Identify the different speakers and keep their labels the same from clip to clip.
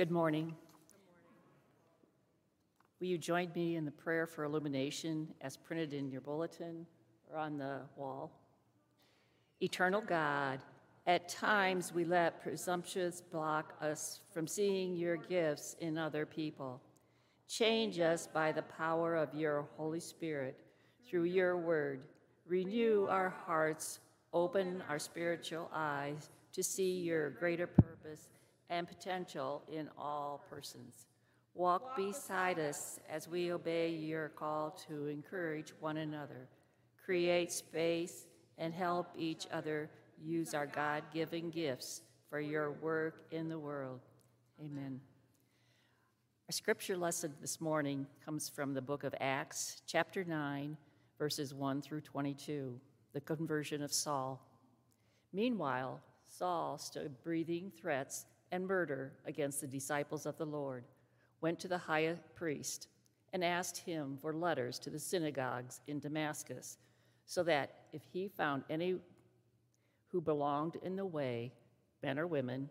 Speaker 1: Good morning. Will you join me in the prayer for illumination as printed in your bulletin or on the wall? Eternal God, at times we let presumptuous block us from seeing your gifts in other people. Change us by the power of your Holy Spirit through your word. Renew our hearts, open our spiritual eyes to see your greater purpose and potential in all persons. Walk beside us as we obey your call to encourage one another, create space, and help each other use our God given gifts for your work in the world. Amen. Our scripture lesson this morning comes from the book of Acts, chapter 9, verses 1 through 22, the conversion of Saul. Meanwhile, Saul stood breathing threats and murder against the disciples of the Lord went to the high priest and asked him for letters to the synagogues in Damascus, so that if he found any who belonged in the way, men or women,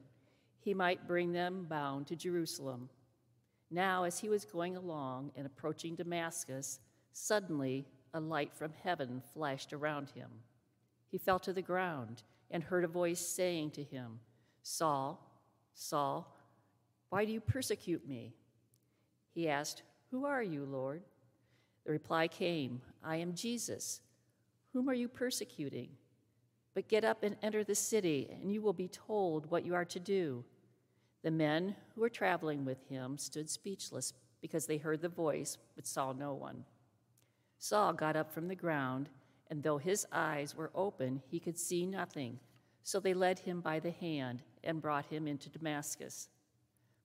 Speaker 1: he might bring them bound to Jerusalem. Now, as he was going along and approaching Damascus, suddenly a light from heaven flashed around him. He fell to the ground and heard a voice saying to him, Saul, Saul, why do you persecute me? He asked, Who are you, Lord? The reply came, I am Jesus. Whom are you persecuting? But get up and enter the city, and you will be told what you are to do. The men who were traveling with him stood speechless because they heard the voice but saw no one. Saul got up from the ground, and though his eyes were open, he could see nothing. So they led him by the hand and brought him into Damascus.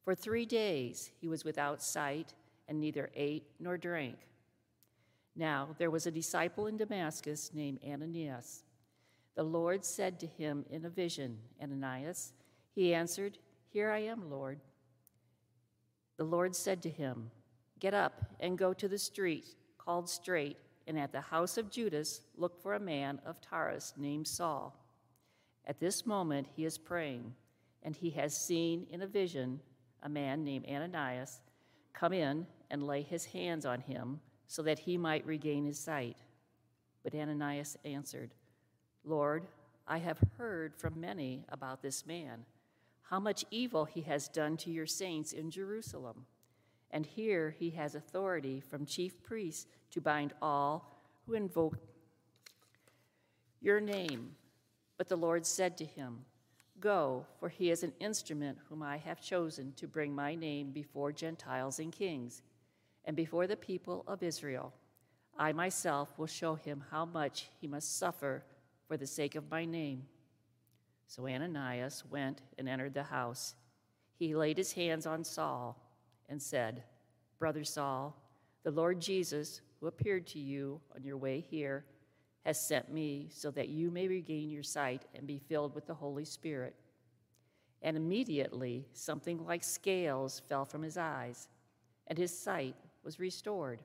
Speaker 1: For three days he was without sight and neither ate nor drank. Now there was a disciple in Damascus named Ananias. The Lord said to him in a vision, Ananias. He answered, Here I am, Lord. The Lord said to him, Get up and go to the street called Straight, and at the house of Judas look for a man of Tarsus named Saul. At this moment he is praying, and he has seen in a vision a man named Ananias come in and lay his hands on him so that he might regain his sight. But Ananias answered, Lord, I have heard from many about this man, how much evil he has done to your saints in Jerusalem. And here he has authority from chief priests to bind all who invoke your name. But the Lord said to him, Go, for he is an instrument whom I have chosen to bring my name before Gentiles and kings, and before the people of Israel. I myself will show him how much he must suffer for the sake of my name. So Ananias went and entered the house. He laid his hands on Saul and said, Brother Saul, the Lord Jesus, who appeared to you on your way here, has sent me so that you may regain your sight and be filled with the Holy Spirit. And immediately something like scales fell from his eyes, and his sight was restored.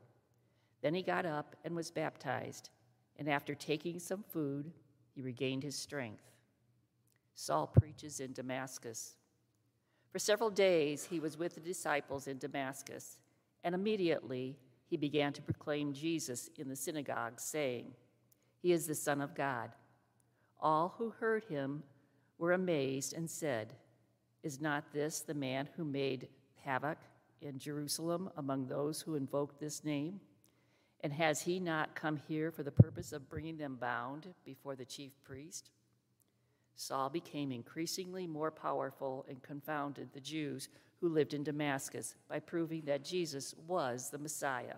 Speaker 1: Then he got up and was baptized, and after taking some food, he regained his strength. Saul preaches in Damascus. For several days he was with the disciples in Damascus, and immediately he began to proclaim Jesus in the synagogue, saying, he is the Son of God. All who heard him were amazed and said, Is not this the man who made havoc in Jerusalem among those who invoked this name? And has he not come here for the purpose of bringing them bound before the chief priest? Saul became increasingly more powerful and confounded the Jews who lived in Damascus by proving that Jesus was the Messiah.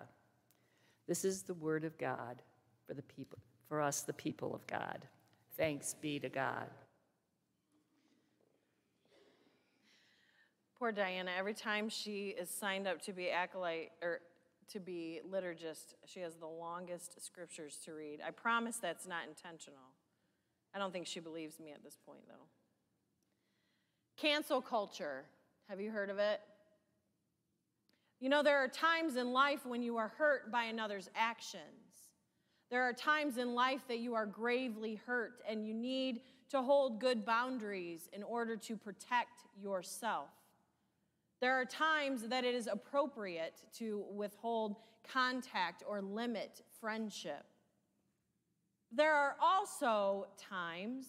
Speaker 1: This is the word of God for the people for us, the people of God. Thanks be to God.
Speaker 2: Poor Diana, every time she is signed up to be acolyte or to be liturgist, she has the longest scriptures to read. I promise that's not intentional. I don't think she believes me at this point, though. Cancel culture. Have you heard of it? You know, there are times in life when you are hurt by another's actions. There are times in life that you are gravely hurt and you need to hold good boundaries in order to protect yourself. There are times that it is appropriate to withhold contact or limit friendship. There are also times,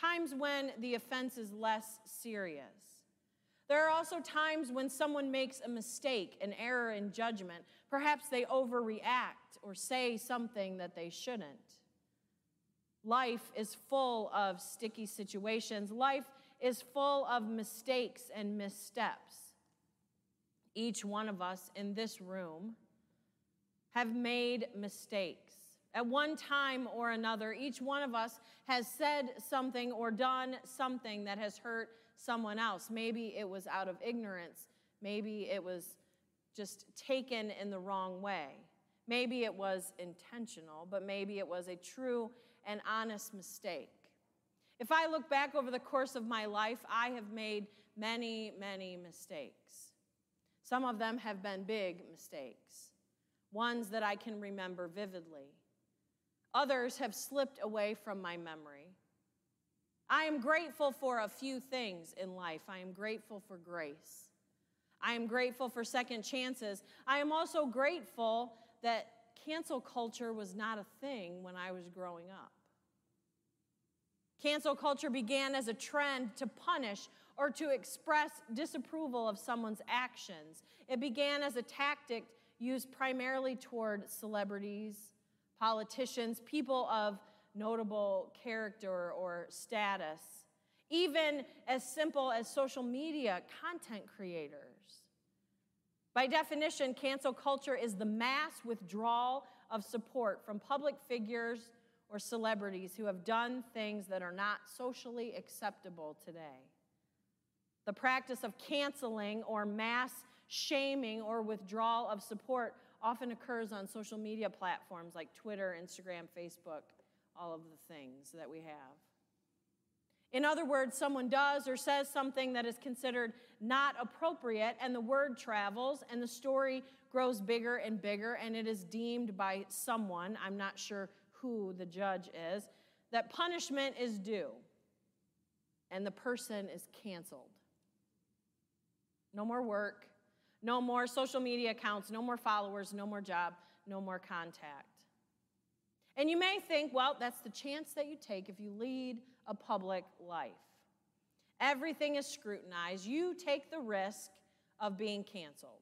Speaker 2: times when the offense is less serious. There are also times when someone makes a mistake, an error in judgment. Perhaps they overreact or say something that they shouldn't. Life is full of sticky situations. Life is full of mistakes and missteps. Each one of us in this room have made mistakes. At one time or another, each one of us has said something or done something that has hurt someone else. Maybe it was out of ignorance. Maybe it was just taken in the wrong way. Maybe it was intentional, but maybe it was a true and honest mistake. If I look back over the course of my life, I have made many, many mistakes. Some of them have been big mistakes, ones that I can remember vividly. Others have slipped away from my memory. I am grateful for a few things in life. I am grateful for grace. I am grateful for second chances. I am also grateful that cancel culture was not a thing when I was growing up. Cancel culture began as a trend to punish or to express disapproval of someone's actions. It began as a tactic used primarily toward celebrities, politicians, people of notable character or status, even as simple as social media content creators. By definition, cancel culture is the mass withdrawal of support from public figures or celebrities who have done things that are not socially acceptable today. The practice of canceling or mass shaming or withdrawal of support often occurs on social media platforms like Twitter, Instagram, Facebook, all of the things that we have. In other words, someone does or says something that is considered not appropriate, and the word travels, and the story grows bigger and bigger, and it is deemed by someone, I'm not sure who the judge is, that punishment is due, and the person is canceled. No more work, no more social media accounts, no more followers, no more job, no more contact. And you may think, well, that's the chance that you take if you lead a public life. Everything is scrutinized. You take the risk of being canceled.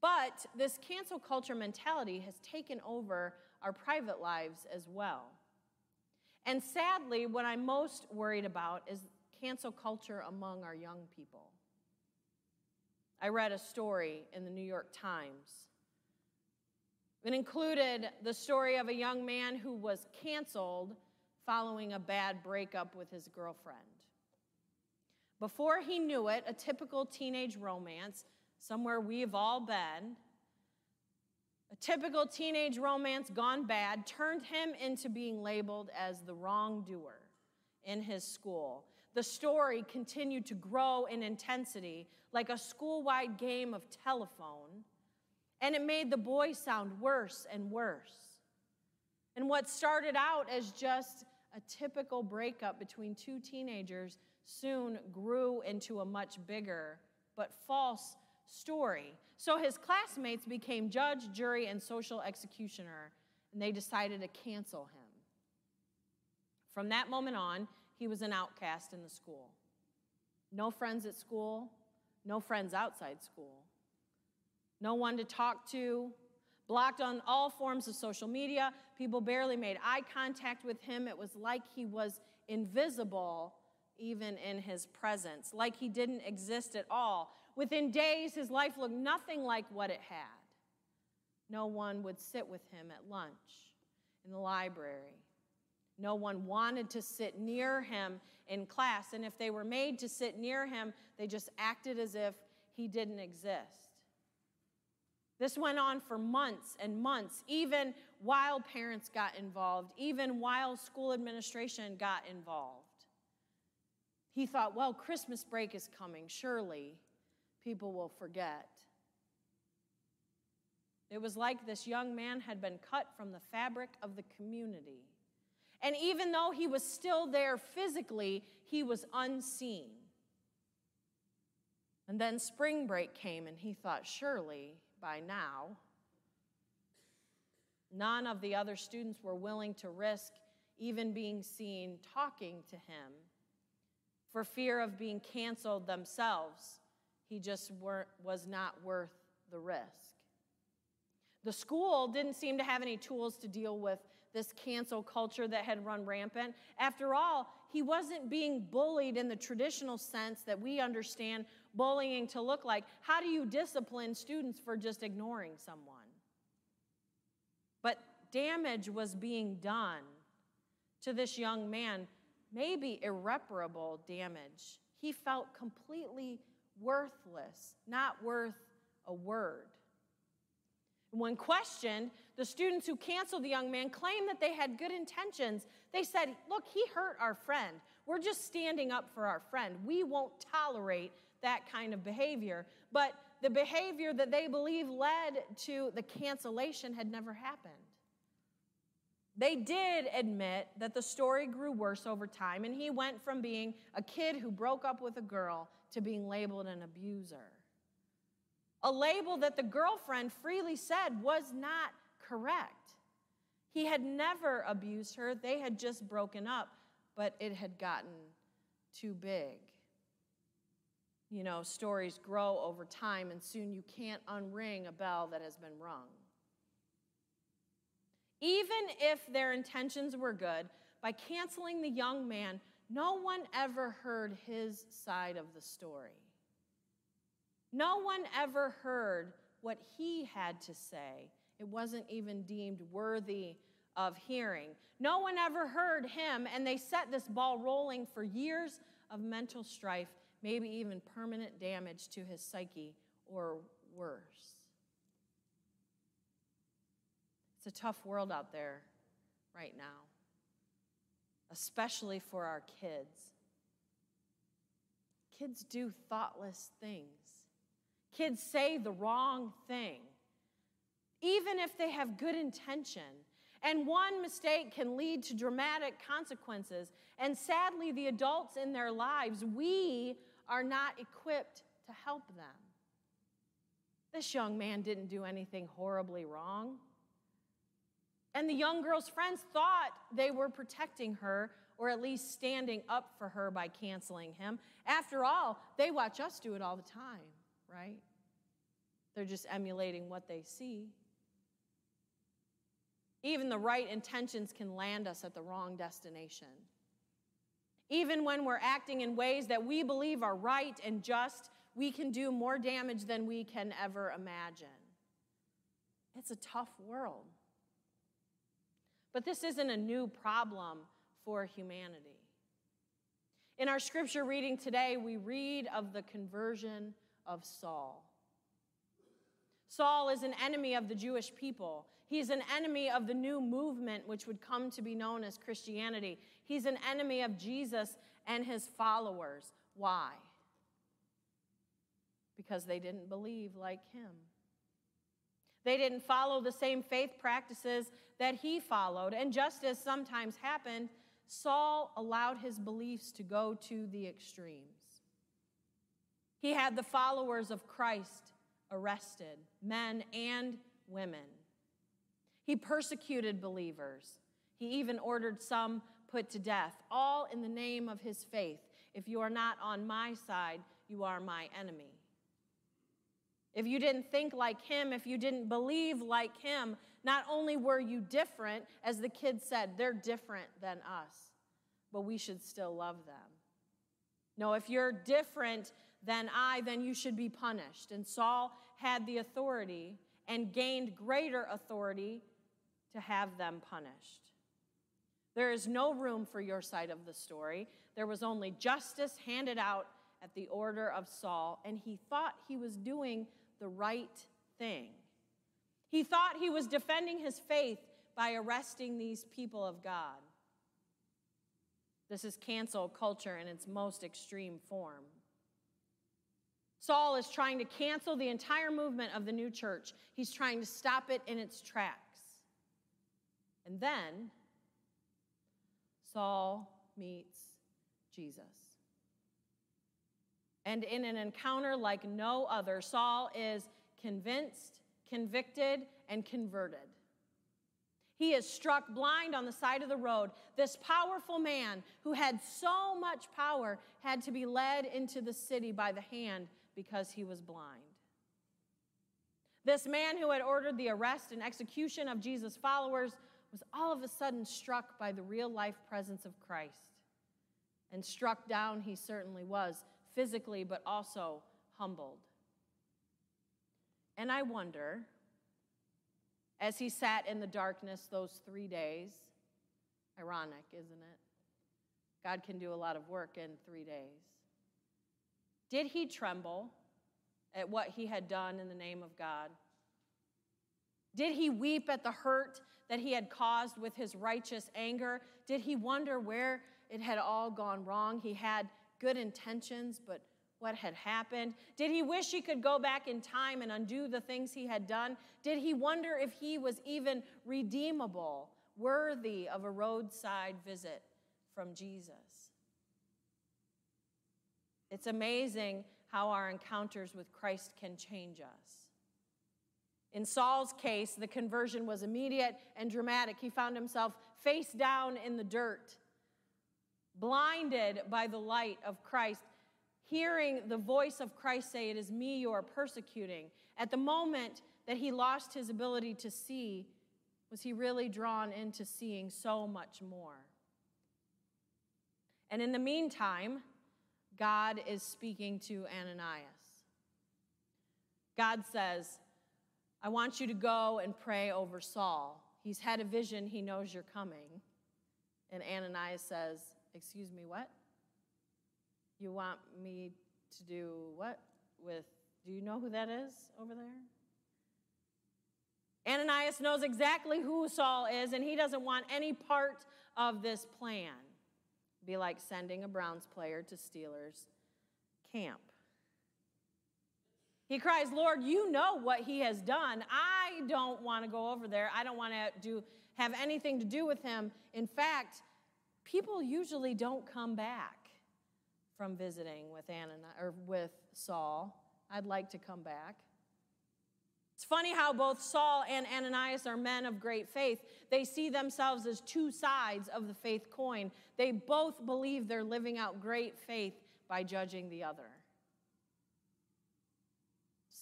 Speaker 2: But this cancel culture mentality has taken over our private lives as well. And sadly, what I'm most worried about is cancel culture among our young people. I read a story in the New York Times it included the story of a young man who was canceled following a bad breakup with his girlfriend. Before he knew it, a typical teenage romance, somewhere we've all been, a typical teenage romance gone bad, turned him into being labeled as the wrongdoer in his school. The story continued to grow in intensity like a school wide game of telephone and it made the boy sound worse and worse. And what started out as just a typical breakup between two teenagers soon grew into a much bigger but false story. So his classmates became judge, jury, and social executioner, and they decided to cancel him. From that moment on, he was an outcast in the school. No friends at school, no friends outside school no one to talk to, blocked on all forms of social media. People barely made eye contact with him. It was like he was invisible even in his presence, like he didn't exist at all. Within days, his life looked nothing like what it had. No one would sit with him at lunch, in the library. No one wanted to sit near him in class, and if they were made to sit near him, they just acted as if he didn't exist. This went on for months and months, even while parents got involved, even while school administration got involved. He thought, well, Christmas break is coming. Surely people will forget. It was like this young man had been cut from the fabric of the community. And even though he was still there physically, he was unseen. And then spring break came, and he thought, surely by now, none of the other students were willing to risk even being seen talking to him for fear of being canceled themselves. He just were, was not worth the risk. The school didn't seem to have any tools to deal with this cancel culture that had run rampant. After all, he wasn't being bullied in the traditional sense that we understand bullying to look like. How do you discipline students for just ignoring someone? But damage was being done to this young man, maybe irreparable damage. He felt completely worthless, not worth a word. When questioned, the students who canceled the young man claimed that they had good intentions. They said, Look, he hurt our friend. We're just standing up for our friend. We won't tolerate that kind of behavior. But the behavior that they believe led to the cancellation had never happened. They did admit that the story grew worse over time, and he went from being a kid who broke up with a girl to being labeled an abuser. A label that the girlfriend freely said was not correct. He had never abused her, they had just broken up, but it had gotten too big. You know, stories grow over time, and soon you can't unring a bell that has been rung. Even if their intentions were good, by canceling the young man, no one ever heard his side of the story. No one ever heard what he had to say. It wasn't even deemed worthy of hearing. No one ever heard him, and they set this ball rolling for years of mental strife, maybe even permanent damage to his psyche or worse. It's a tough world out there right now, especially for our kids. Kids do thoughtless things, kids say the wrong thing, even if they have good intention. And one mistake can lead to dramatic consequences. And sadly, the adults in their lives, we are not equipped to help them. This young man didn't do anything horribly wrong. And the young girl's friends thought they were protecting her or at least standing up for her by canceling him. After all, they watch us do it all the time, right? They're just emulating what they see. Even the right intentions can land us at the wrong destination. Even when we're acting in ways that we believe are right and just, we can do more damage than we can ever imagine. It's a tough world. But this isn't a new problem for humanity. In our scripture reading today, we read of the conversion of Saul. Saul is an enemy of the Jewish people. He's an enemy of the new movement, which would come to be known as Christianity. He's an enemy of Jesus and his followers. Why? Because they didn't believe like him. They didn't follow the same faith practices that he followed. And just as sometimes happened, Saul allowed his beliefs to go to the extremes. He had the followers of Christ arrested, men and women. He persecuted believers. He even ordered some put to death, all in the name of his faith. If you are not on my side, you are my enemy. If you didn't think like him, if you didn't believe like him, not only were you different, as the kids said, they're different than us, but we should still love them. No, if you're different than I, then you should be punished. And Saul had the authority and gained greater authority to have them punished. There is no room for your side of the story. There was only justice handed out at the order of Saul, and he thought he was doing the right thing. He thought he was defending his faith by arresting these people of God. This is cancel culture in its most extreme form. Saul is trying to cancel the entire movement of the new church. He's trying to stop it in its tracks. And then Saul meets Jesus. And in an encounter like no other, Saul is convinced, convicted, and converted. He is struck blind on the side of the road. This powerful man who had so much power had to be led into the city by the hand because he was blind. This man who had ordered the arrest and execution of Jesus' followers was all of a sudden struck by the real life presence of Christ. And struck down, he certainly was, physically, but also humbled. And I wonder as he sat in the darkness those three days. Ironic, isn't it? God can do a lot of work in three days. Did he tremble at what he had done in the name of God? Did he weep at the hurt that he had caused with his righteous anger? Did he wonder where it had all gone wrong? He had good intentions, but what had happened? Did he wish he could go back in time and undo the things he had done? Did he wonder if he was even redeemable, worthy of a roadside visit from Jesus? It's amazing how our encounters with Christ can change us. In Saul's case, the conversion was immediate and dramatic. He found himself face down in the dirt, blinded by the light of Christ hearing the voice of Christ say, It is me you are persecuting. At the moment that he lost his ability to see, was he really drawn into seeing so much more? And in the meantime, God is speaking to Ananias. God says, I want you to go and pray over Saul. He's had a vision, he knows you're coming. And Ananias says, Excuse me, what? You want me to do what with, do you know who that is over there? Ananias knows exactly who Saul is, and he doesn't want any part of this plan. Be like sending a Browns player to Steelers camp. He cries, Lord, you know what he has done. I don't want to go over there. I don't want to do, have anything to do with him. In fact, people usually don't come back from visiting with Ananias or with Saul. I'd like to come back. It's funny how both Saul and Ananias are men of great faith. They see themselves as two sides of the faith coin. They both believe they're living out great faith by judging the other.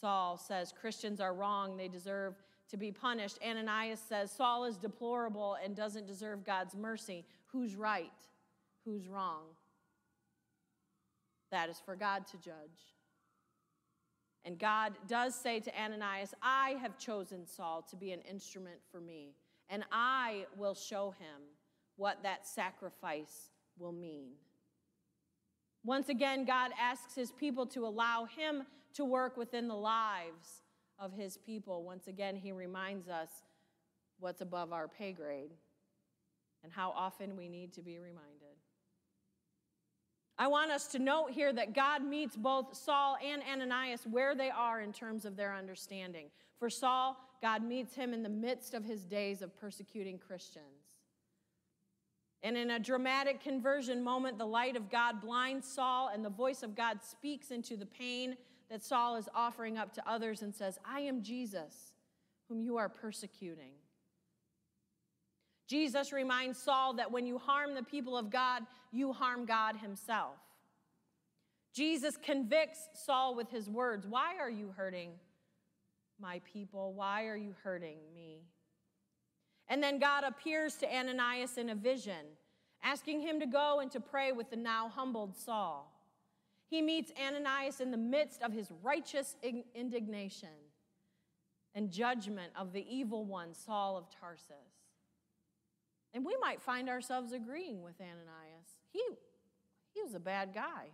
Speaker 2: Saul says Christians are wrong, they deserve to be punished. Ananias says Saul is deplorable and doesn't deserve God's mercy. Who's right? Who's wrong? That is for God to judge. And God does say to Ananias, I have chosen Saul to be an instrument for me, and I will show him what that sacrifice will mean. Once again, God asks his people to allow him to work within the lives of his people. Once again, he reminds us what's above our pay grade and how often we need to be reminded. I want us to note here that God meets both Saul and Ananias where they are in terms of their understanding. For Saul, God meets him in the midst of his days of persecuting Christians. And in a dramatic conversion moment, the light of God blinds Saul, and the voice of God speaks into the pain that Saul is offering up to others and says, I am Jesus, whom you are persecuting. Jesus reminds Saul that when you harm the people of God, you harm God himself. Jesus convicts Saul with his words Why are you hurting my people? Why are you hurting me? And then God appears to Ananias in a vision, asking him to go and to pray with the now humbled Saul. He meets Ananias in the midst of his righteous indignation and judgment of the evil one, Saul of Tarsus. And we might find ourselves agreeing with Ananias. He, he was a bad guy.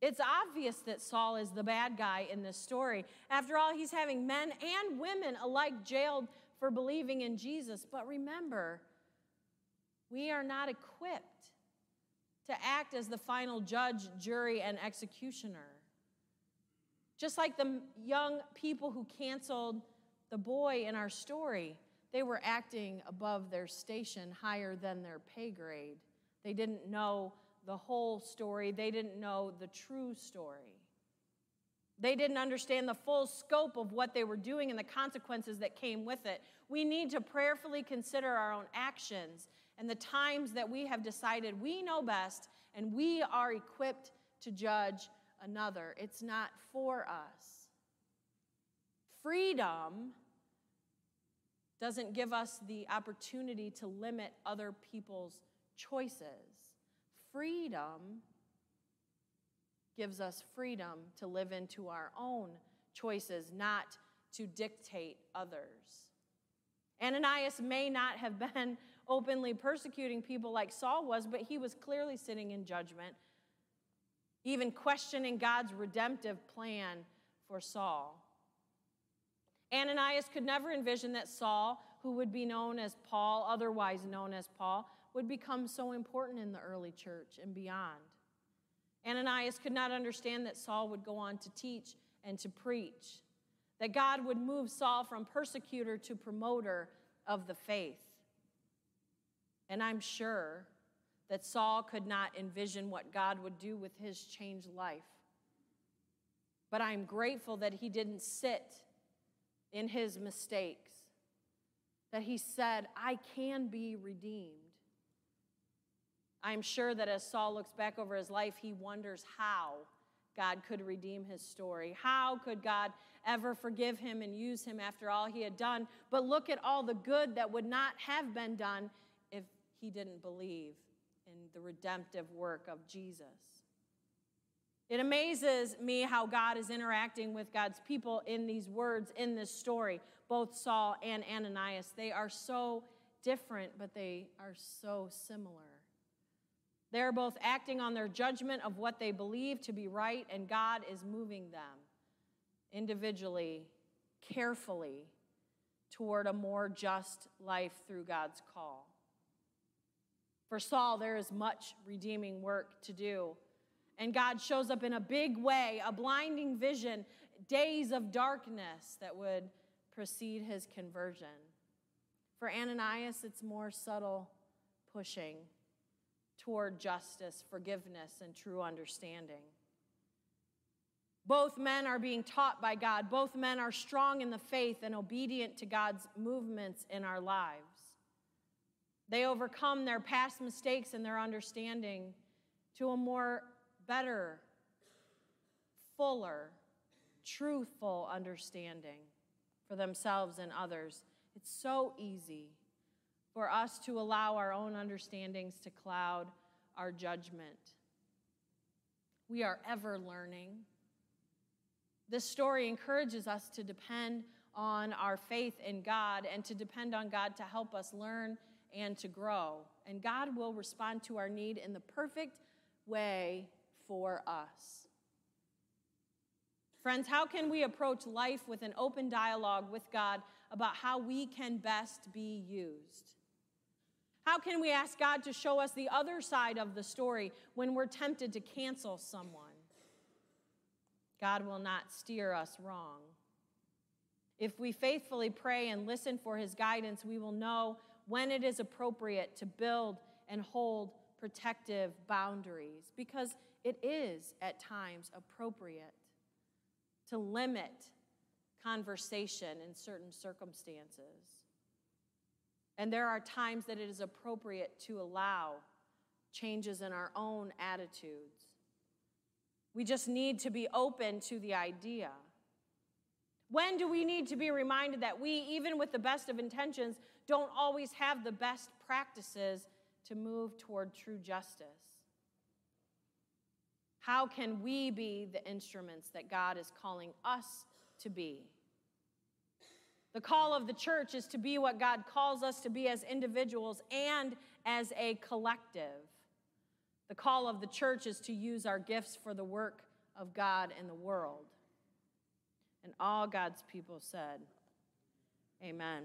Speaker 2: It's obvious that Saul is the bad guy in this story. After all, he's having men and women alike jailed for believing in Jesus. But remember, we are not equipped to act as the final judge, jury, and executioner. Just like the young people who canceled the boy in our story, they were acting above their station, higher than their pay grade. They didn't know the whole story, they didn't know the true story. They didn't understand the full scope of what they were doing and the consequences that came with it. We need to prayerfully consider our own actions and the times that we have decided we know best and we are equipped to judge another. It's not for us. Freedom doesn't give us the opportunity to limit other people's choices. Freedom gives us freedom to live into our own choices, not to dictate others. Ananias may not have been openly persecuting people like Saul was, but he was clearly sitting in judgment, even questioning God's redemptive plan for Saul. Ananias could never envision that Saul, who would be known as Paul, otherwise known as Paul, would become so important in the early church and beyond. Ananias could not understand that Saul would go on to teach and to preach, that God would move Saul from persecutor to promoter of the faith. And I'm sure that Saul could not envision what God would do with his changed life. But I'm grateful that he didn't sit in his mistakes, that he said, I can be redeemed. I'm sure that as Saul looks back over his life, he wonders how God could redeem his story. How could God ever forgive him and use him after all he had done? But look at all the good that would not have been done he didn't believe in the redemptive work of Jesus. It amazes me how God is interacting with God's people in these words, in this story, both Saul and Ananias. They are so different, but they are so similar. They're both acting on their judgment of what they believe to be right, and God is moving them individually, carefully, toward a more just life through God's call. For Saul, there is much redeeming work to do. And God shows up in a big way, a blinding vision, days of darkness that would precede his conversion. For Ananias, it's more subtle pushing toward justice, forgiveness, and true understanding. Both men are being taught by God. Both men are strong in the faith and obedient to God's movements in our lives. They overcome their past mistakes and their understanding to a more better, fuller, truthful understanding for themselves and others. It's so easy for us to allow our own understandings to cloud our judgment. We are ever learning. This story encourages us to depend on our faith in God and to depend on God to help us learn and to grow. And God will respond to our need in the perfect way for us. Friends, how can we approach life with an open dialogue with God about how we can best be used? How can we ask God to show us the other side of the story when we're tempted to cancel someone? God will not steer us wrong. If we faithfully pray and listen for his guidance, we will know when it is appropriate to build and hold protective boundaries because it is at times appropriate to limit conversation in certain circumstances. And there are times that it is appropriate to allow changes in our own attitudes. We just need to be open to the idea. When do we need to be reminded that we, even with the best of intentions, don't always have the best practices to move toward true justice? How can we be the instruments that God is calling us to be? The call of the church is to be what God calls us to be as individuals and as a collective. The call of the church is to use our gifts for the work of God in the world. And all God's people said, Amen.